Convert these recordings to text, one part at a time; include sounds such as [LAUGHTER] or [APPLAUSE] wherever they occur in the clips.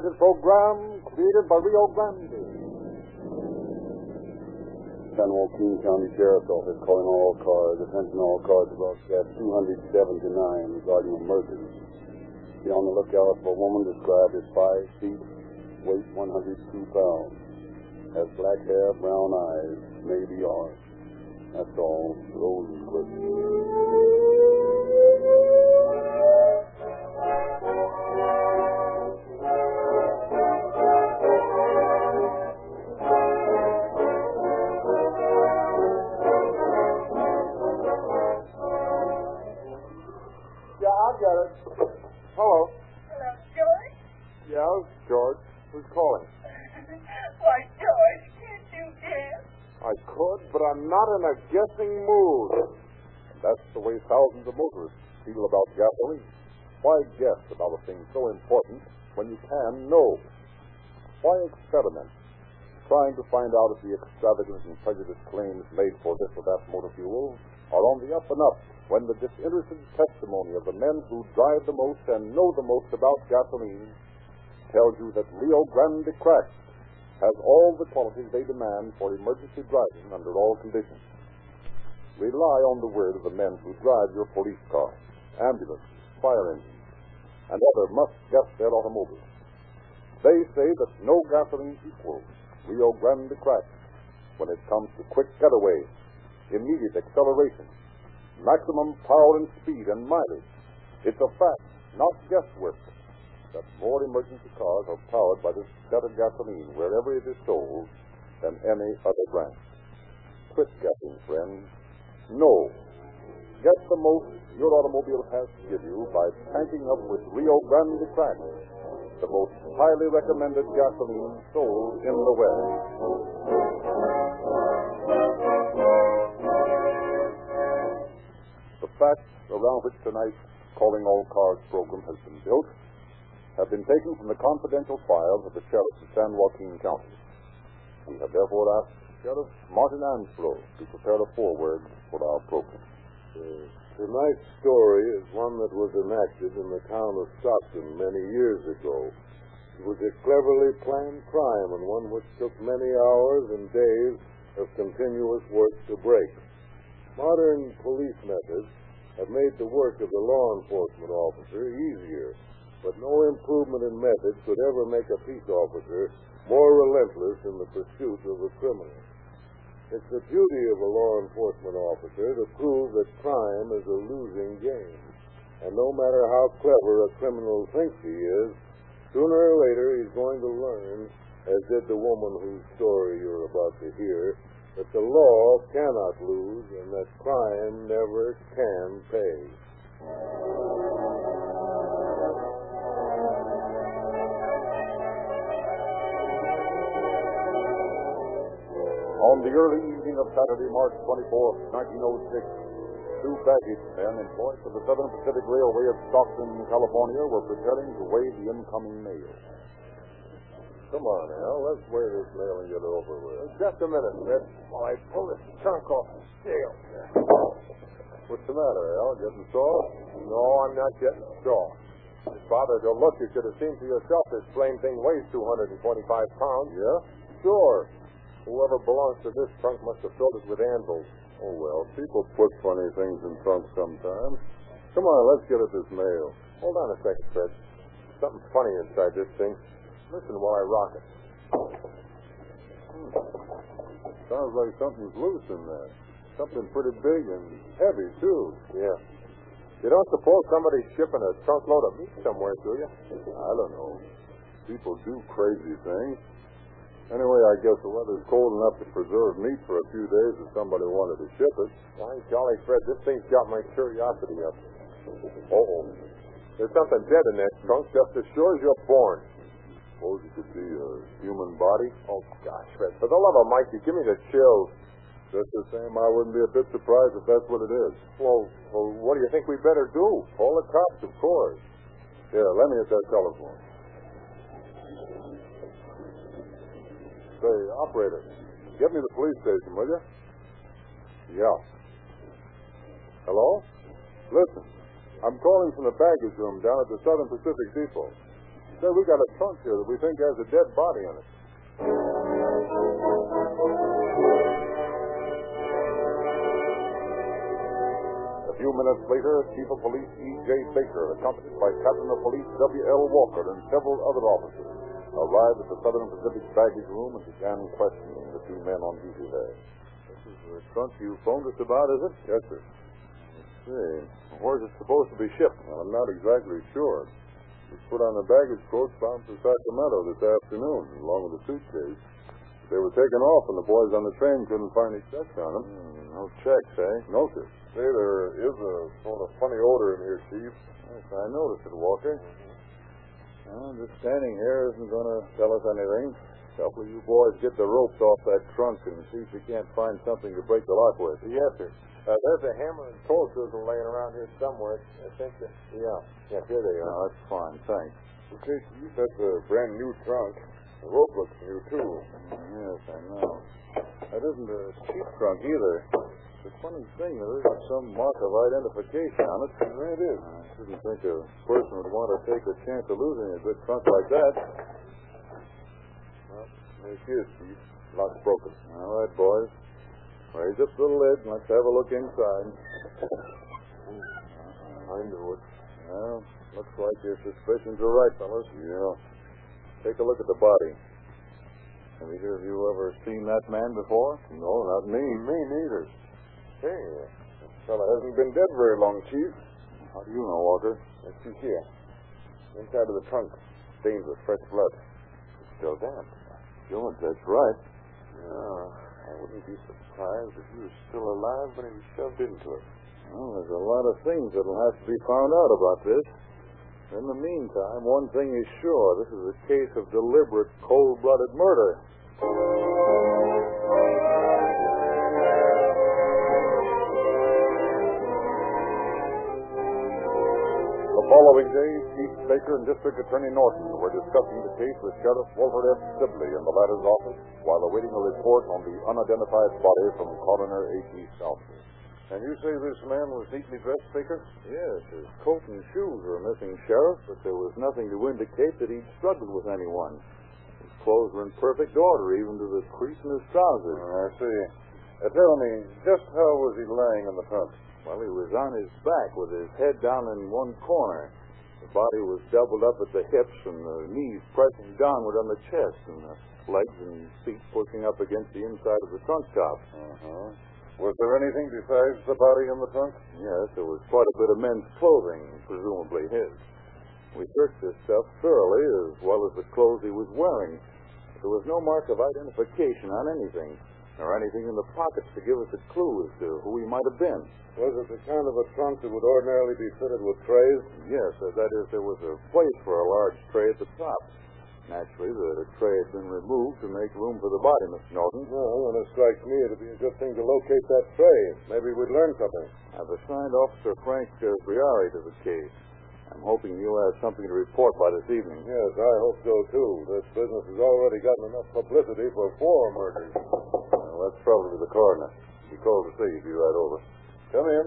highlighted program created by Rio Grande. San Joaquin County Sheriff's Office calling all cars. Attention all cars broadcast 279 regarding a murder. Be on the lookout for a woman described as 5 feet, weight 102 pounds. Has black hair, brown eyes, may be odd. That's all. Roll but I'm not in a guessing mood. That's the way thousands of motorists feel about gasoline. Why guess about a thing so important when you can know? Why experiment, trying to find out if the extravagant and prejudiced claims made for this or that motor fuel are on the up and up when the disinterested testimony of the men who drive the most and know the most about gasoline tells you that Rio Grande Cracked has all the qualities they demand for emergency driving under all conditions. Rely on the word of the men who drive your police car, ambulance, fire engine, and other must-get-there automobiles. They say that no gasoline equals Rio Grande Cracked when it comes to quick getaway, immediate acceleration, maximum power and speed and mileage. It's a fact, not guesswork, that more emergency cars are powered by this better gasoline wherever it is sold than any other brand. Quit guessing, friends. No. Get the most your automobile has to give you by tanking up with Rio Grande Crack, the most highly recommended gasoline sold in the West. The facts around which tonight's Calling All Cars program has been built have been taken from the confidential files of the sheriff of San Joaquin County. We have therefore asked Sheriff Martin Anslow to prepare a foreword for our program. Uh, tonight's story is one that was enacted in the town of Stockton many years ago. It was a cleverly planned crime and one which took many hours and days of continuous work to break. Modern police methods have made the work of the law enforcement officer easier, but no improvement in methods could ever make a peace officer more relentless in the pursuit of a criminal. It's the duty of a law enforcement officer to prove that crime is a losing game. And no matter how clever a criminal thinks he is, sooner or later he's going to learn, as did the woman whose story you're about to hear, that the law cannot lose and that crime never can pay. On the early evening of Saturday, March 24, 1906, two baggage men employed for the Southern Pacific Railway of Stockton, California, were preparing to weigh the incoming mail. Come on, Al. Let's weigh this mail and get it over with. Uh, just a minute, Red, while I pull this chunk off the scale. What's the matter, Al? Getting sore? No, I'm not getting sore. If bothered to look, you should have seen for yourself this plain thing weighs 225 pounds. Yeah? Sure. Whoever belongs to this trunk must have filled it with anvils. Oh, well, people put funny things in trunks sometimes. Come on, let's get at this mail. Hold on a second, Fred. Something funny inside this thing. Listen while I rock it. Hmm. Sounds like something's loose in there. Something pretty big and heavy, too. Yeah. You don't suppose somebody's shipping a trunkload of meat somewhere, do you? I don't know. People do crazy things. Anyway, I guess the weather's cold enough to preserve meat for a few days if somebody wanted to ship it. Why, golly, Fred, this thing's got my curiosity up. Uh-oh. There's something dead in that trunk just as sure as you're born. Suppose it could be a human body. Oh, gosh, Fred, for the love of Mike, you give me the chills. Just the same, I wouldn't be a bit surprised if that's what it is. Well, well, what do you think we better do? Call the cops, of course. Here, let me at that telephone. Say, operator, get me the police station, will you? Yeah. Hello? Listen, I'm calling from the baggage room down at the Southern Pacific Depot. Say, we got a trunk here that we think has a dead body in it. A few minutes later, Chief of Police E.J. Baker, accompanied by Captain of Police W.L. Walker and several other officers, arrived at the Southern Pacific baggage room and began questioning the two men on duty there. This is the trunk you phoned us about, is it? Yes, sir. Say, where's it supposed to be shipped? Well, I'm not exactly sure. It was put on a baggage coach bound for Sacramento this afternoon, along with the suitcase. They were taken off, and the boys on the train couldn't find any checks on them. Hmm, no checks, eh? No, sir. Say, there is a sort of funny odor in here, Chief. Yes, I noticed it, Walker. Well, just standing here isn't going to tell us anything. Couple of you boys get the ropes off that trunk and see if you can't find something to break the lock with. Yes, sir. Uh, there's a hammer and tool chisel laying around here somewhere. I think that, yeah. Yes, here they are. No, that's fine, thanks. Okay, Chief, that's a brand new trunk. The rope looks new, too. Yes, I know. That isn't a cheap trunk either. It's a funny thing, there isn't some mark of identification on it. There it is. I shouldn't think a person would want to take a chance of losing a good trunk like that. Well, there she is, Chief. Lock's broken. All right, boys. Raise up the lid and let's have a look inside. I knew it. Well, looks like your suspicions are right, fellas. Yeah. Take a look at the body. Have either of you ever seen that man before? No, not me. Me neither. Hey, this fella hasn't been dead very long, Chief. How do you know, Walker? Let's see here. Inside of the trunk, stains of fresh blood. It's still damp. George, that's right. Yeah, I wouldn't be surprised if he was still alive when he was shoved into it. Well, there's a lot of things that'll have to be found out about this. In the meantime, one thing is sure. This is a case of deliberate, cold-blooded murder. Following day, Chief Baker and District Attorney Norton were discussing the case with Sheriff Walter F. Sibley in the latter's office while awaiting a report on the unidentified body from Coroner A.T. Southey. And you say this man was neatly dressed, Baker? Yes, his coat and shoes were missing, Sheriff, but there was nothing to indicate that he'd struggled with anyone. His clothes were in perfect order, even to the crease in his trousers. I see. Uh, tell me, just how was he lying in the trunk? Well, he was on his back with his head down in one corner. The body was doubled up at the hips and the knees pressing downward on the chest and the legs and feet pushing up against the inside of the trunk top. Uh-huh. Was there anything besides the body in the trunk? Yes, there was quite a bit of men's clothing, presumably his. We searched this stuff thoroughly, as well as the clothes he was wearing. There was no mark of identification on anything, nor anything in the pockets to give us a clue as to who he might have been. Was it the kind of a trunk that would ordinarily be fitted with trays? Yes, uh, that is, there was a place for a large tray at the top. Naturally, the tray had been removed to make room for the body, Mr. Norton. Well, when it strikes me, it'd be a good thing to locate that tray. Maybe we'd learn something. I've assigned Officer Frank uh, Briari to the case. I'm hoping you'll have something to report by this evening. Yes, I hope so, too. This business has already gotten enough publicity for four murders. Well, that's probably the coroner. He called to see you. Be right over. Come in.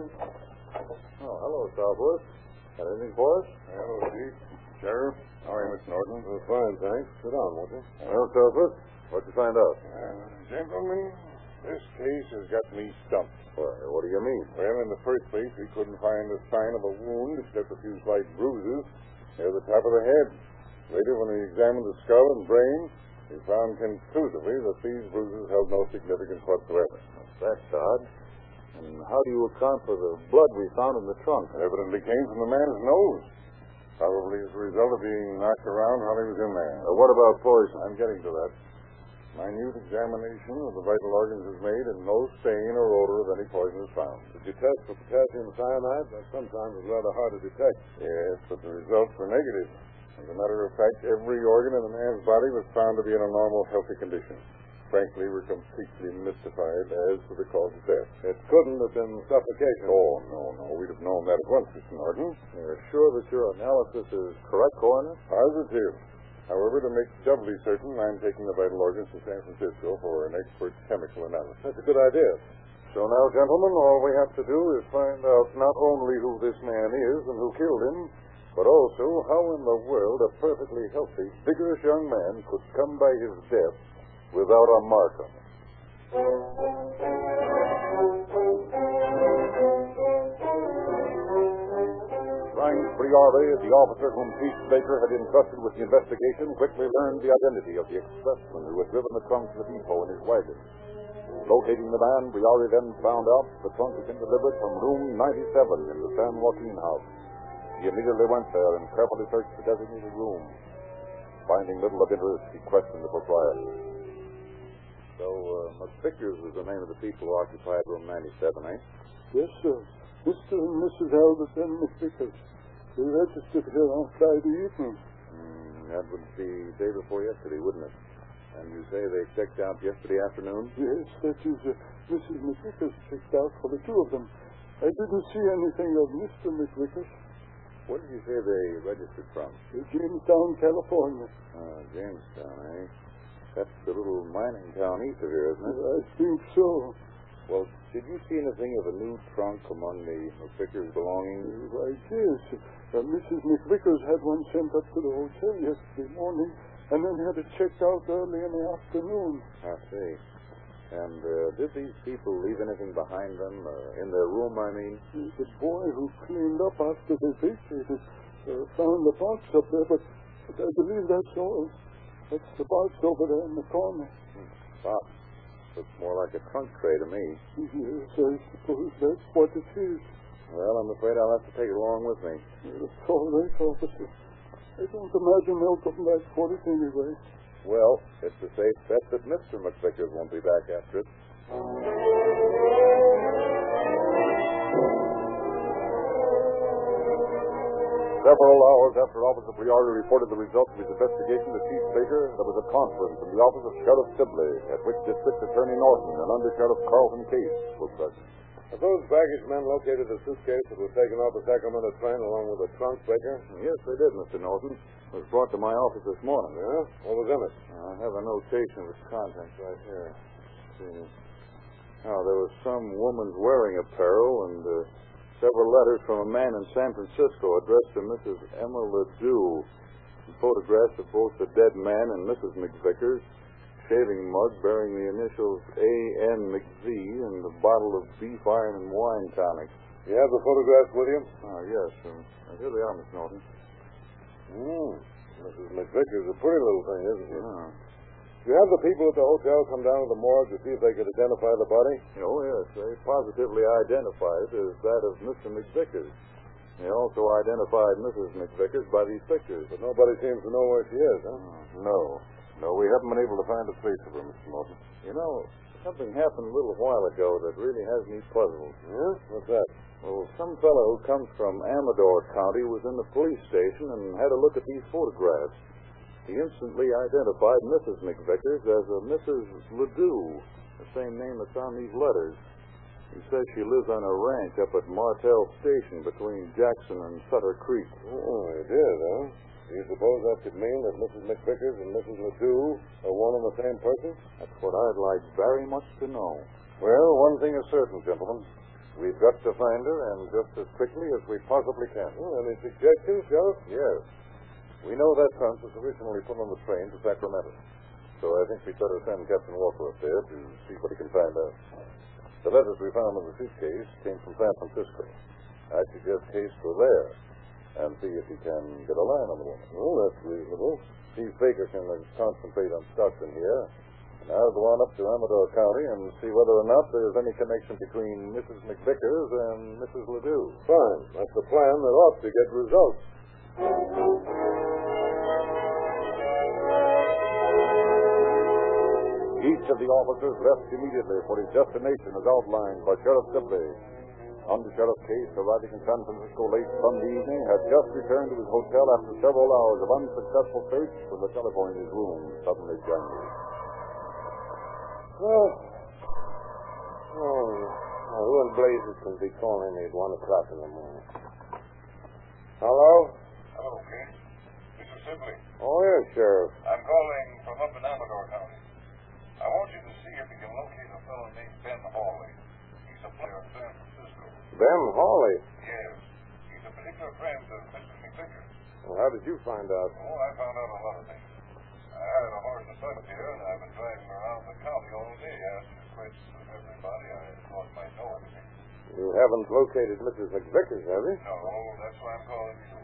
Oh, hello, Southworth. Got anything for us? Hello, Chief. Sheriff. How are you, Mr. Norton? Oh, fine, thanks. Sit down, won't you? Well, Southworth, what'd you find out? Uh, gentlemen, this case has got me stumped. Why, what do you mean? Well, in the first place, we couldn't find a sign of a wound except a few slight bruises near the top of the head. Later, when we examined the skull and brain, we found conclusively that these bruises held no significance whatsoever. That's odd. And how do you account for the blood we found in the trunk? It evidently came from the man's nose. Probably as a result of being knocked around while he was in there. Uh, what about poison? I'm getting to that. Minute examination of the vital organs is made, and no stain or odor of any poison is found. Did you test for potassium cyanide? That sometimes is rather hard to detect. Yes, but the results were negative. As a matter of fact, every organ in the man's body was found to be in a normal, healthy condition. Frankly, we're completely mystified as to the cause of death. It couldn't have been suffocation. Oh, no, no. We'd have known that at once, Mr. Norton. You're sure that your analysis is correct, Coroner? Positive. However, to make doubly certain, I'm taking the vital organs to San Francisco for an expert chemical analysis. That's a good idea. So now, gentlemen, all we have to do is find out not only who this man is and who killed him, but also how in the world a perfectly healthy, vigorous young man could come by his death without a mark on him. Frank Briardi, the officer whom Chief Baker had entrusted with the investigation, quickly learned the identity of the expressman who had driven the trunk to the depot in his wagon. Locating the man, Briardi then found out the trunk had been delivered from room 97 in the San Joaquin house. He immediately went there and carefully searched the designated room. Finding little of interest, he questioned the proprietor. So, uh, McVickers was the name of the people who occupied room 97, eh? Yes, sir. Mr. and Mrs. Albert and Miss Vickers. They registered here on Friday evening. Mm, that would be day before yesterday, wouldn't it? And you say they checked out yesterday afternoon? Yes, that is, uh, Mrs. McVickers checked out for the two of them. I didn't see anything of Mr. McVickers. What did you say they registered from? Jamestown, California. Uh, Jamestown, eh? That's the little mining town east of here, isn't it? I think so. Well, did you see anything of a new trunk among the McVickers' belongings? Why, yes. Uh, Mrs. McVickers had one sent up to the hotel yesterday morning and then had it checked out early in the afternoon. I see. And uh, did these people leave anything behind them? Uh, in their room, I mean? The boy who cleaned up after they vacated uh, found the box up there, but, but I believe that's all. That's the box over there in the corner. Box. Looks more like a trunk tray to me. Yes, I suppose that's what it is. Well, I'm afraid I'll have to take it along with me. It's all right, officer. I don't imagine they'll come back for it anyway. Well, it's a safe bet that Mr. McVickers won't be back after it. Several hours after Officer Briardi reported the results of his investigation to Chief Baker, there was a conference in the office of Sheriff Sibley, at which District Attorney Norton and Under Sheriff Carlton Case were present. Have those baggage men located the suitcase that was taken off the Sacramento train along with the trunk, Baker? Yes, they did, Mr. Norton. It was brought to my office this morning. Yeah? What was in it? I have a notation of its contents right here. Let's see. Now, there was some woman's wearing apparel and uh, several letters from a man in San Francisco addressed to Mrs. Emma Ledoux. and Photographs of both the dead man and Mrs. McVickers, shaving mug bearing the initials A.N. McVie, and a bottle of beef iron and wine tonic. You have the photographs with you? Ah, yes. Um, here they are, Miss Norton. Hmm. Mrs. McVickers, a pretty little thing, isn't she? Ah. You have the people at the hotel come down to the morgue to see if they could identify the body? Oh, yes. They positively identified it as that of Mr. McVickers. They also identified Mrs. McVickers by these pictures. But nobody seems to know where she is, huh? No. No, we haven't been able to find a trace of her, Mr. Norton. You know, something happened a little while ago that really has me puzzled. Yeah? What's that? Well, some fellow who comes from Amador County was in the police station and had a look at these photographs. He instantly identified Mrs. McVickers as a Mrs. Ledoux, the same name that's on these letters. He says she lives on a ranch up at Martell Station between Jackson and Sutter Creek. Oh, you did, huh? Do you suppose that could mean that Mrs. McVickers and Mrs. Ledoux are one and the same person? That's what I'd like very much to know. Well, one thing is certain, gentlemen. We've got to find her, and just as quickly as we possibly can. any suggestions, Sheriff? Yes. We know that trunk was originally put on the train to Sacramento. So I think we'd better send Captain Walker up there to see what he can find out. The letters we found in the suitcase came from San Francisco. I suggest Case go there and see if he can get a line on the woman. Well, that's reasonable. Chief Baker can uh, concentrate on Stockton here. And I'll go on up to Amador County and see whether or not there's any connection between Mrs. McVickers and Mrs. Ledoux. Fine. That's a plan that ought to get results. Each of the officers left immediately for his destination as outlined by Sheriff Sibley. Under Sheriff Case, arriving in San Francisco late Sunday evening, had just returned to his hotel after several hours of unsuccessful search when the telephone in his room suddenly jangled. Well, oh, now who in blazes can be calling me at one o'clock in the morning? Hello? Hello, Kate. This is Sibley. Oh, yes, Sheriff. I'm calling from up in Amador County. I want you to see if you can locate a fellow named Ben Hawley. He's a player in San Francisco. Ben Hawley. Yes. He's a particular friend of Mrs. McVickers. How did you find out? Oh, I found out a lot of things. I hired a horse and buggy here, and I've been driving around the county all day asking questions of everybody I thought might know anything. You haven't located Mrs. McVickers, have you? No, that's why I'm calling you.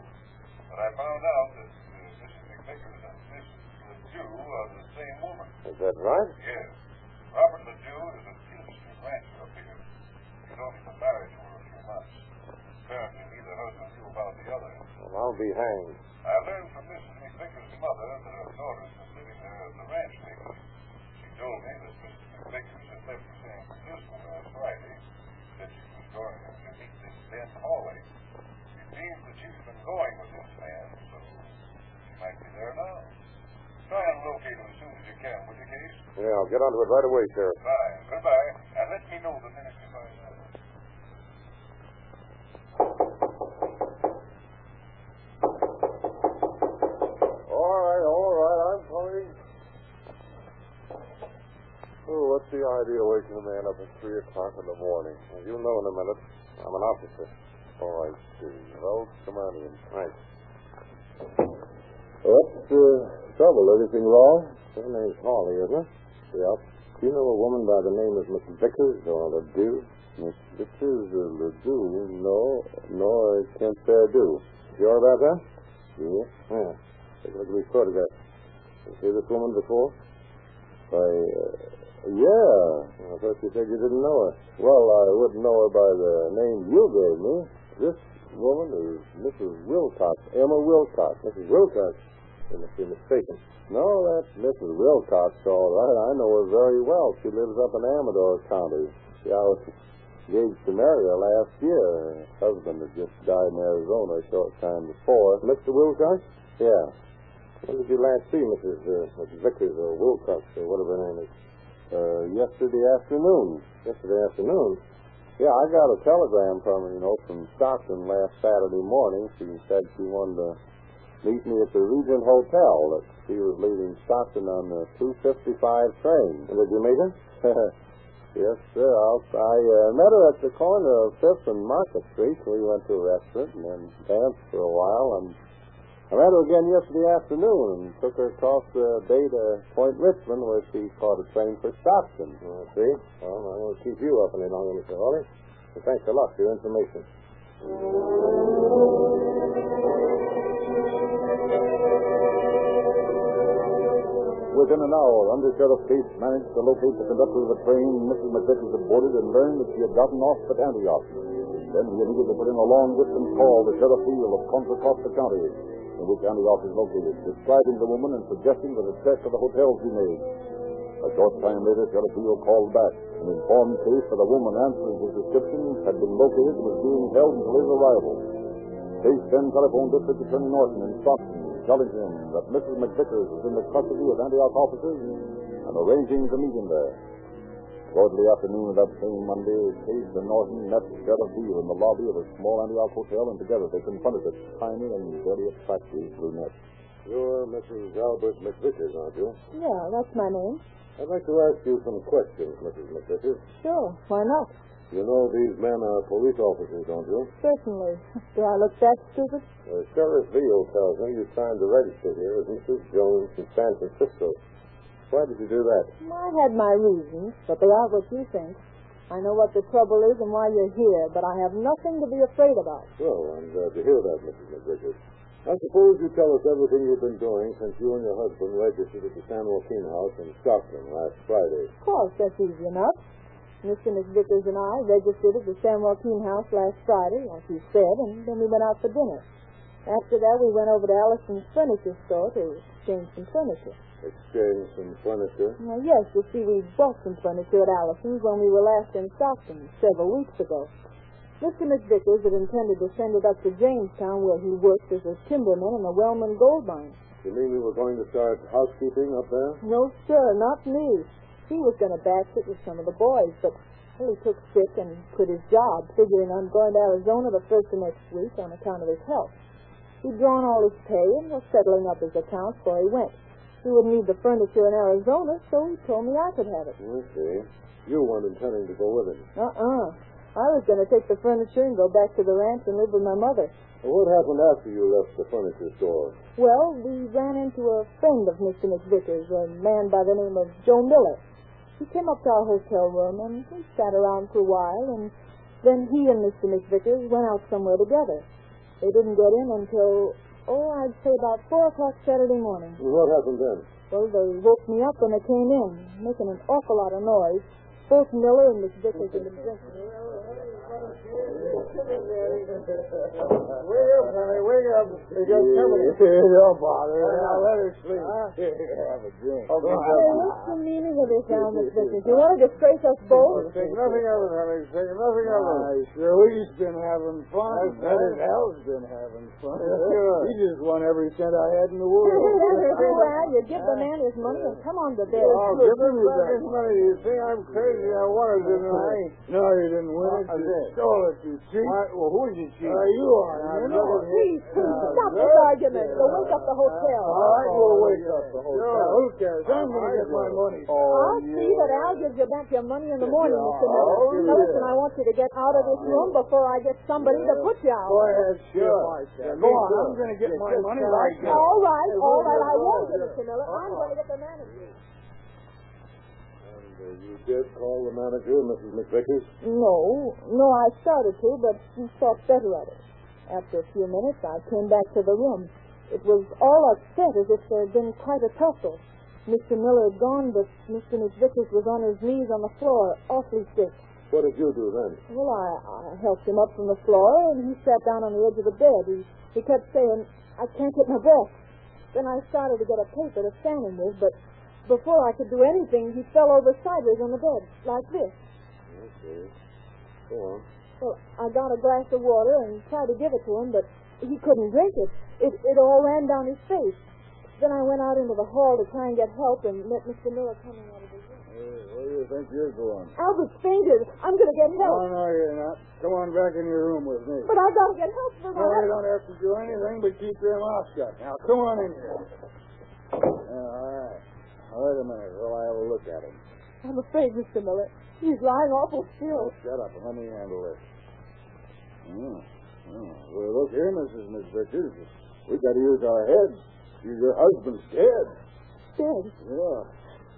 But I found out that uh, Mrs. McVickers and Mrs. Ledoux are the same woman. Is that right? Yes. Robert Ledoux is a Kingston rancher up here. He's married a few months. Apparently neither husband knew about the other. Well, I'll be hanged. I learned from Mrs. McVickers' mother that her daughter's been living there at the ranch lately. She told me that Mrs. McVickers had left for San Francisco last Friday. Said she was going to meet this Ben Hawley. It seems that she's been going with this man, so she might be there now. Try and locate him as soon as you can, will you, Case? Yeah, I'll get onto it right away, Sheriff. Fine. Goodbye. And let me know the minute you what's the idea of waking a man up at 3 o'clock in the morning? Well, you'll know in a minute. I'm an officer. Oh, I see. Well, come on in. Right. What's the trouble? Anything wrong? Her name's Hawley, isn't it? Yep. Do you know a woman by the name of Miss Vickers or LeDoux? Miss Vickers or LeDoux? No, no, I can't say I do. Sure about that? Yeah. Yeah. Take a look at these photographs. You see this woman before? Why, uh, yeah. I thought you said you didn't know her. Well, I wouldn't know her by the name you gave me. This woman is Mrs. Wilcox, Emma Wilcox. Mrs. Wilcox. You must be mistaken. No, that's Mrs. Wilcox, all right. I know her very well. She lives up in Amador County. Yeah, I was engaged to marry her last year. Her husband had just died in Arizona a short time before. Mr. Wilcox? Yeah. When did you last see Mrs. Uh, Mrs. Vickers or Wilcox or whatever her name is? Uh, yesterday afternoon. Yesterday afternoon? Yeah, I got a telegram from her, you know, from Stockton last Saturday morning. She said she wanted to meet me at the Regent Hotel. That she was leaving Stockton on the 255 train. Did you meet her? [LAUGHS] yes, sir. I'll, I uh, met her at the corner of Fifth and Market Street. We went to a restaurant and then danced for a while. And I met her again yesterday afternoon and took her across the bay to Point Richmond where she caught a train for Stockton. I see. Well, I won't keep you up any longer, Mr. Hawley. So thanks a lot for your information. Within an hour, Under Sheriff Case managed to locate the conductor of the train Mrs. McVickers had boarded and learned that she had gotten off at Antioch. Then he immediately put in a long-distance call to Sheriff Field of Contra Costa County, in which Antioch is located, describing the woman and suggesting that a check of the hotels be made. A short time later, Field called back and informed Case that a woman answering his description had been located and was being held until his arrival. Case then telephoned District Attorney Norton in Stockton, telling him that Mrs. McVickers was in the custody of Antioch officers and arranging to meet him there. Shortly after noon of that same Monday, Case and Norton met Sheriff Veale in the lobby of a small Antioch hotel, and together they confronted a tiny and very attractive brunette. You're Mrs. Albert McVickers, aren't you? Yeah, that's my name. I'd like to ask you some questions, Mrs. McVickers. Sure, why not? You know these men are police officers, don't you? Certainly. Do I look that stupid? Uh, Sheriff Veale tells me you signed to register here as Mrs. Jones from San Francisco. Why did you do that? I had my reasons, but they aren't what you think. I know what the trouble is and why you're here, but I have nothing to be afraid about. Well, I'm glad to hear that, Mrs. McVickers. I suppose you tell us everything you've been doing since you and your husband registered at the San Joaquin House in Stockton last Friday. Of course, that's easy enough. Mr. McVickers and I registered at the San Joaquin House last Friday, as you said, and then we went out for dinner. After that, we went over to Allison's furniture store to exchange some furniture. Exchange some furniture. Well, yes, you see, we bought some furniture at Allison's when we were last in Stockton several weeks ago. Mr. McVickers had intended to send it up to Jamestown, where he worked as a timberman in the Wellman gold mine. You mean we were going to start housekeeping up there? No, sir, not me. He was going to batch it with some of the boys, but he took sick and quit his job, figuring on going to Arizona the first of next week on account of his health. He'd drawn all his pay and was settling up his accounts before he went. He wouldn't need the furniture in Arizona, so he told me I could have it. I see. You weren't intending to go with him. Uh-uh. I was going to take the furniture and go back to the ranch and live with my mother. Well, what happened after you left the furniture store? Well, we ran into a friend of Mr. McVickers, a man by the name of Joe Miller. He came up to our hotel room and we sat around for a while, and then he and Mr. McVickers went out somewhere together. They didn't get in until, oh, I'd say about 4 o'clock Saturday morning. And what happened then? Well, they woke me up when they came in, making an awful lot of noise. Both Miller and McVickers had been drinking. Wake up, honey. Wake up. You got company. Don't bother. Now let her sleep. Have a drink. Okay. What's the meaning of this now, Miss Vickers? You want to disgrace us both? Take nothing of it, honey. Take nothing of it. Nice. Sure, we've been having fun. That right. is, Al's been having fun. Sure. He just won every cent I had in the world. well, you give the man his money and come on to bed. Oh, give him his money. You think I'm crazy? I wanted it, didn't I? No, you didn't win it. I You stole it, you cheat. Why, well, who is you cheat? Uh, you are. You know it. Please, please, stop this argument. You'll wake up the hotel. All right, we'll wake up the whole Sure. Who cares? I'm going to get my money. I'll see that Al gives you back your money in the morning, Mr. Miller. Listen, I want you to get out of this room before I get somebody to put you out. Go ahead, Sure. Go on. I'm going to get my money right now. All right, all right, I Go won't it to Miller. I'm going to get the manager. You did call the manager, Mrs. McVickers? No, no, I started to, but he thought better of it. After a few minutes, I came back to the room. It was all upset as if there had been quite a tussle. Mr. Miller had gone, but Mr. McVickers was on his knees on the floor, awfully sick. What did you do then? Well, I, I helped him up from the floor, and he sat down on the edge of the bed. He, he kept saying, I can't get my breath. Then I started to get a paper to stand him with, but before I could do anything, he fell over sideways on the bed, like this. Okay. Go on. Well, I got a glass of water and tried to give it to him, but he couldn't drink it. It, it all ran down his face. Then I went out into the hall to try and get help and met Mr. Miller coming out of his room. Hey, where do you think you're going? Albert's fainted. I'm going to get No, help. no, you're not. Come on back in your room with me. But I've got to get help for No, you that. don't have to do anything but keep your mouth shut. Now, come on in here. All right. Wait a minute while I have a look at him. I'm afraid, Mr. Miller. He's lying awful still. Oh, shut up and let me handle this. Oh, oh. Well, look here, Mrs. Miss Richards. We got to use our heads. Your husband's dead. Dead. Yeah.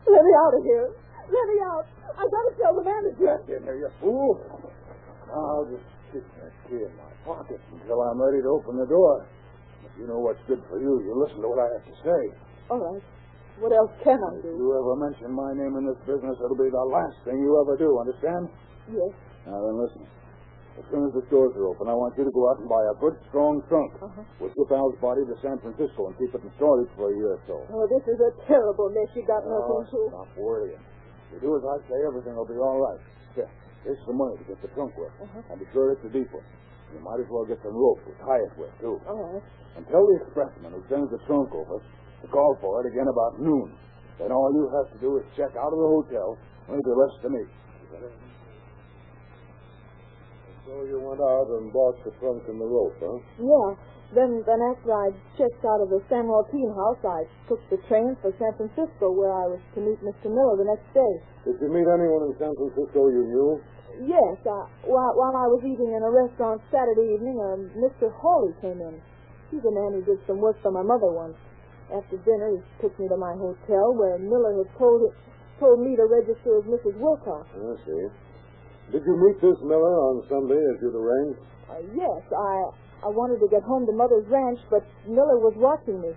Let me out of here. Let me out. I got to tell the manager. Get in there, you fool. I'll just stick that key in my pocket until I'm ready to open the door. If you know what's good for you, you listen to what I have to say. All right. What else can I do? If you ever mention my name in this business, it'll be the last thing you ever do, understand? Yes. Now then, listen. As soon as the stores are open, I want you to go out and buy a good, strong trunk. Uh-huh. We'll ship Al's body to San Francisco and keep it in storage for a year or so. Oh, this is a terrible mess you got me Oh, into. stop worrying. If you do as I say, everything will be all right. Here, here's some money to get the trunk with. Uh-huh. And be sure it's a deep one. You might as well get some rope to tie it with, too. All right. And tell the expressman who sends the trunk over to call for it again about noon. Then all you have to do is check out of the hotel and leave the rest to me. So you went out and bought the trunk and the rope, huh? Yeah. Then, then after I checked out of the San Joaquin house, I took the train for San Francisco, where I was to meet Mr. Miller the next day. Did you meet anyone in San Francisco you knew? Yes, uh, while, while I was eating in a restaurant Saturday evening, uh, Mr. Hawley came in. He's a man who did some work for my mother once. After dinner, he took me to my hotel, where Miller had told it, told me to register as Mrs. Wilcox. I see. Did you meet this Miller on Sunday as you'd arranged? Uh, yes, I I wanted to get home to Mother's ranch, but Miller was watching me.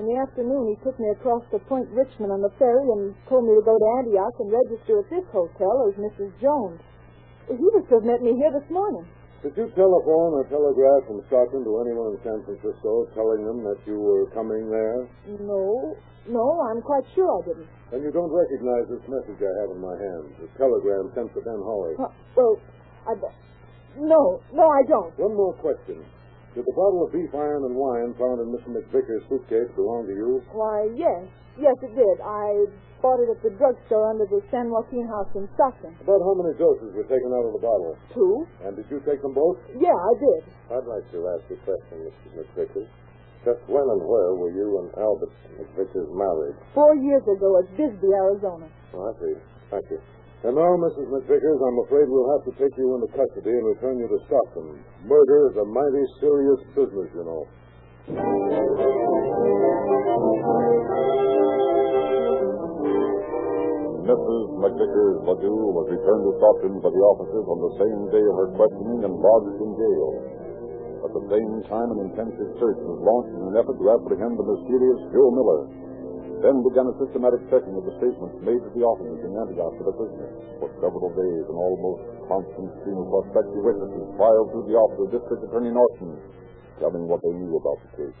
In the afternoon, he took me across to Point Richmond on the ferry and told me to go to Antioch and register at this hotel as Mrs. Jones. He was to have met me here this morning. Did you telephone or telegraph from Stockton to anyone in San Francisco telling them that you were coming there? No, no, I'm quite sure I didn't. Then you don't recognize this message I have in my hand, the telegram sent to Ben Hawley. Uh, well, I. No, no, I don't. One more question. Did the bottle of beef iron and wine found in Mr. McVicker's suitcase belong to you? Why, yes, yes, it did. I bought it at the drugstore under the San Joaquin house in Stockton. About how many doses were taken out of the bottle? Two? And did you take them both? Yeah, I did. I'd like to ask you a question, Mr. McVickers. Just when and where were you and Albert McVickers married? Four years ago at Bisbee, Arizona. Oh, I see. Thank you. And now, Mrs. McVickers, I'm afraid we'll have to take you into custody and return you to Stockton. Murder is a mighty serious business, you know. Mrs. McVickers Ledoux was returned to Stockton by the officers on the same day of her questioning and lodged in jail. At the same time, an intensive search was launched in an effort to apprehend the mysterious Joe Miller. Then began a systematic checking of the statements made to the officers in Antioch for the prisoner. For several days, an almost constant stream of prospective witnesses filed through the office of District Attorney Norton, telling what they knew about the case.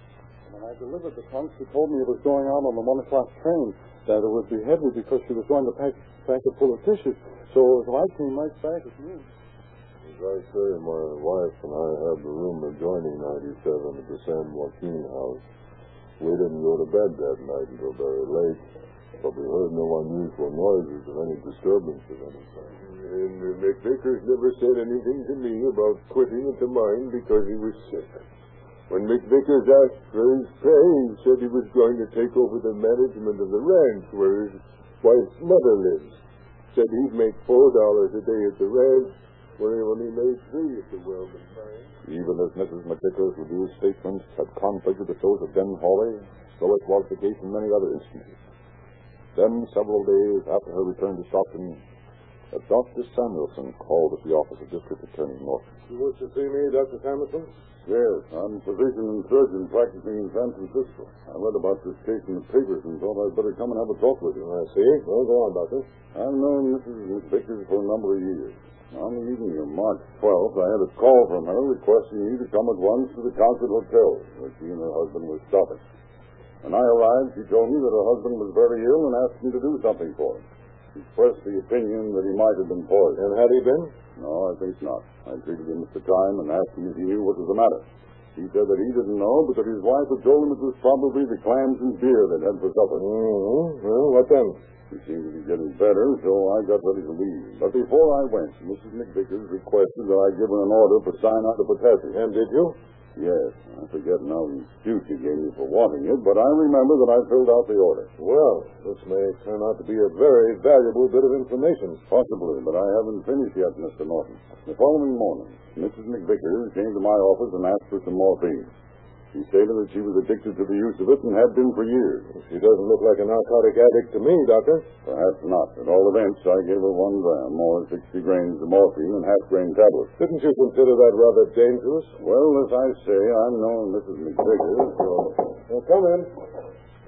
When I delivered the trunk, she told me it was going out on the one o'clock train, that it would be heavy because she was going to pack, pack it full of tissues. So if I came right back at noon. As I say, my wife and I had the room adjoining 97 at the San Joaquin house. We didn't go to bed that night until very late, but we heard no unusual noises or any disturbance of any kind. And uh, McVickers never said anything to me about quitting at the mine because he was sick. When McVickers asked for his pay, he said he was going to take over the management of the ranch where his wife's mother lives. Said he'd make four dollars a day at the ranch, where he only made three at the mine. Even as Mrs. McVickers reviewed statements had conflicted with those of Ben Hawley, so it was the case in many other instances. Then, several days after her return to Stockton, a Dr. Samuelson called at the office of District Attorney Norton. You wish to see me, Dr. Samuelson? Yes, I'm physician and surgeon practicing in San Francisco. I read about this case in the papers and thought I'd better come and have a talk with you. I see. Well, go on, Doctor. I've known Mrs. McVickers for a number of years. On the evening of March 12th, I had a call from her requesting me to come at once to the Concert Hotel, where she and her husband were stopping. When I arrived, she told me that her husband was very ill and asked me to do something for him. He expressed the opinion that he might have been poisoned. And had he been? No, I think not. I treated him at the time and asked him if he knew what was the matter. He said that he didn't know, but that his wife had told him it was probably the clams and beer that had for supper. Mm-hmm. Well, what then? He seemed to be getting better, so I got ready to leave. But before I went, Mrs. McVickers requested that I give her an order for cyanide of potassium. And did you? Yes. I forget now the excuse she gave me for wanting it, but I remember that I filled out the order. Well, this may turn out to be a very valuable bit of information. Possibly, but I haven't finished yet, Mr. Norton. The following morning, Mrs. McVickers came to my office and asked for some morphine. She stated that she was addicted to the use of it and had been for years. She doesn't look like a narcotic addict to me, Doctor. Perhaps not. At all events, I gave her one gram, or 60 grains of morphine and half-grain tablets. Didn't you consider that rather dangerous? Well, as I say, I'm known Mrs. McVickers, so... Well, come in.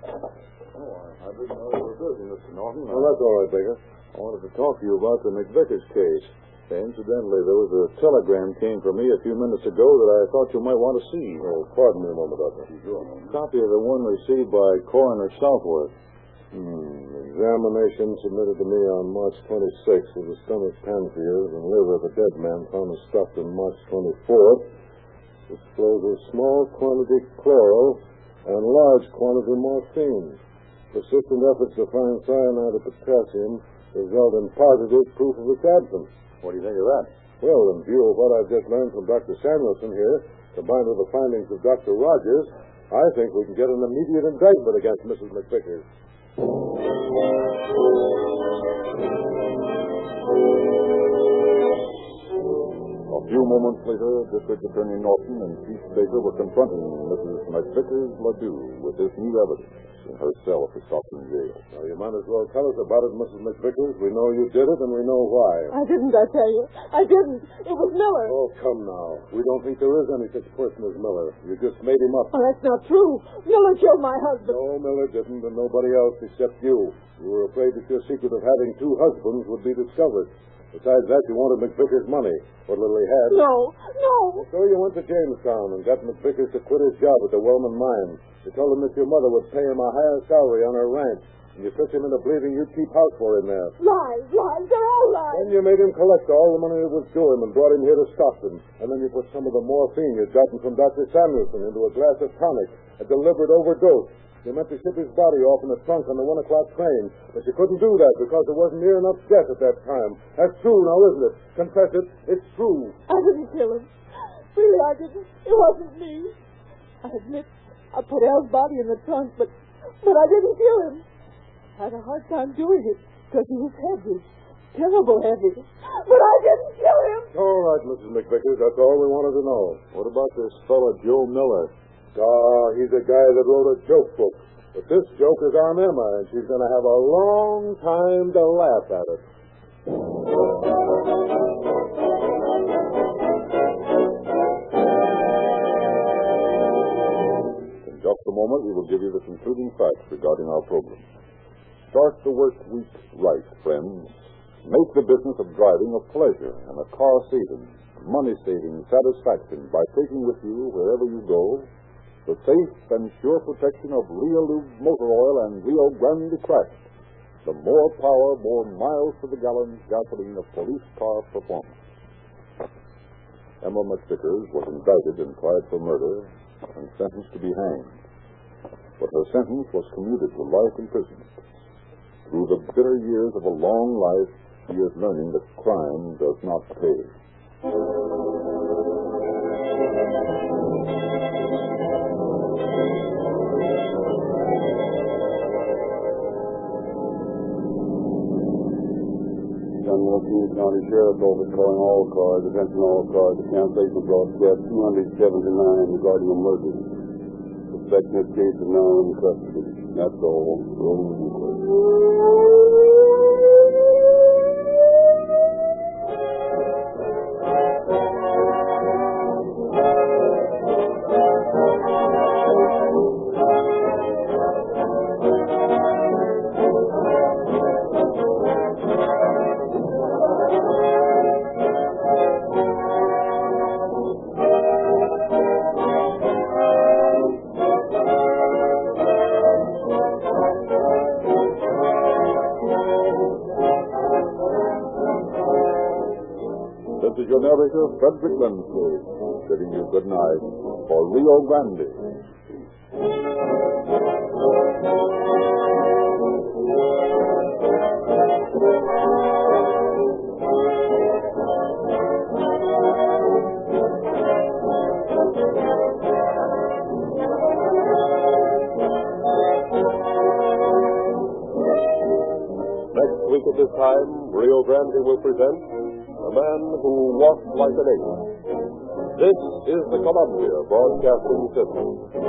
Oh, I didn't know you were busy, Mr. Norton. Well, that's all right, Baker. I wanted to talk to you about the McVickers case. Incidentally, there was a telegram came for me a few minutes ago that I thought you might want to see. Oh, pardon me a moment, Doctor. A copy of the one received by Coroner Southworth. Hmm. Examination submitted to me on March 26th of the stomach, pancreas, and liver of a dead man found in Stockton March 24th. Discloses small quantity chloral and large quantity morphine. Persistent efforts to find cyanide of potassium result in positive proof of its absence. What do you think of that? Well, in view of what I've just learned from Dr. Samuelson here, combined with the findings of Dr. Rogers, I think we can get an immediate indictment against Mrs. McVickers. Moments later, District Attorney Norton and Chief Baker were confronting Mrs. McVickers Ledoux with this new evidence in her cell at the Stockton jail. Now, you might as well tell us about it, Mrs. McVickers. We know you did it, and we know why. I didn't, I tell you. I didn't. It was Miller. Oh, come now. We don't think there is any such person as Miller. You just made him up. Oh, that's not true. Miller killed my husband. No, Miller didn't, and nobody else except you. You were afraid that your secret of having two husbands would be discovered. Besides that, you wanted McVickers' money, what little he had. No, no. So you went to Jamestown and got McVickers to quit his job at the Wellman mine. You told him that your mother would pay him a higher salary on her ranch, and you tricked him into believing you'd keep house for him there. Lies, lies. They're all lies. Then you made him collect all the money that was due him and brought him here to Stockton. And then you put some of the morphine you'd gotten from Dr. Samuelson into a glass of tonic, a deliberate overdose. You meant to ship his body off in a trunk on the one o'clock train, but you couldn't do that because there wasn't near enough death at that time. That's true now, isn't it? Confess it. It's true. I didn't kill him. Really, I didn't. It wasn't me. I admit I put Al's body in the trunk, but but I didn't kill him. I had a hard time doing it because he was heavy. terrible, Heavy. But I didn't kill him. All right, Mrs. McVickers. That's all we wanted to know. What about this fellow, Joe Miller? Ah, he's a guy that wrote a joke book. But this joke is on Emma, and she's going to have a long time to laugh at it. In just a moment, we will give you the concluding facts regarding our program. Start the work week right, friends. Make the business of driving a pleasure and a car saving, money saving satisfaction by taking with you wherever you go the safe and sure protection of Rio Lube motor oil and Rio Grande Cracked. The more power, more miles to the gallon gasoline of police car performance. Emma McVickers was indicted and tried for murder and sentenced to be hanged. But her sentence was commuted to life imprisonment. Through the bitter years of a long life, she is learning that crime does not pay. San Joaquin County Sheriff's Office calling all cars, attention all cars, the cancellation broadcast 279 regarding murder. Suspect in this case is now in custody. That's all. Frederick Lindsley, bidding you good night for Rio Grande. Next week at this time, Rio Grande will present A Man Who Walked Like an Ape. This is the Columbia Broadcasting System.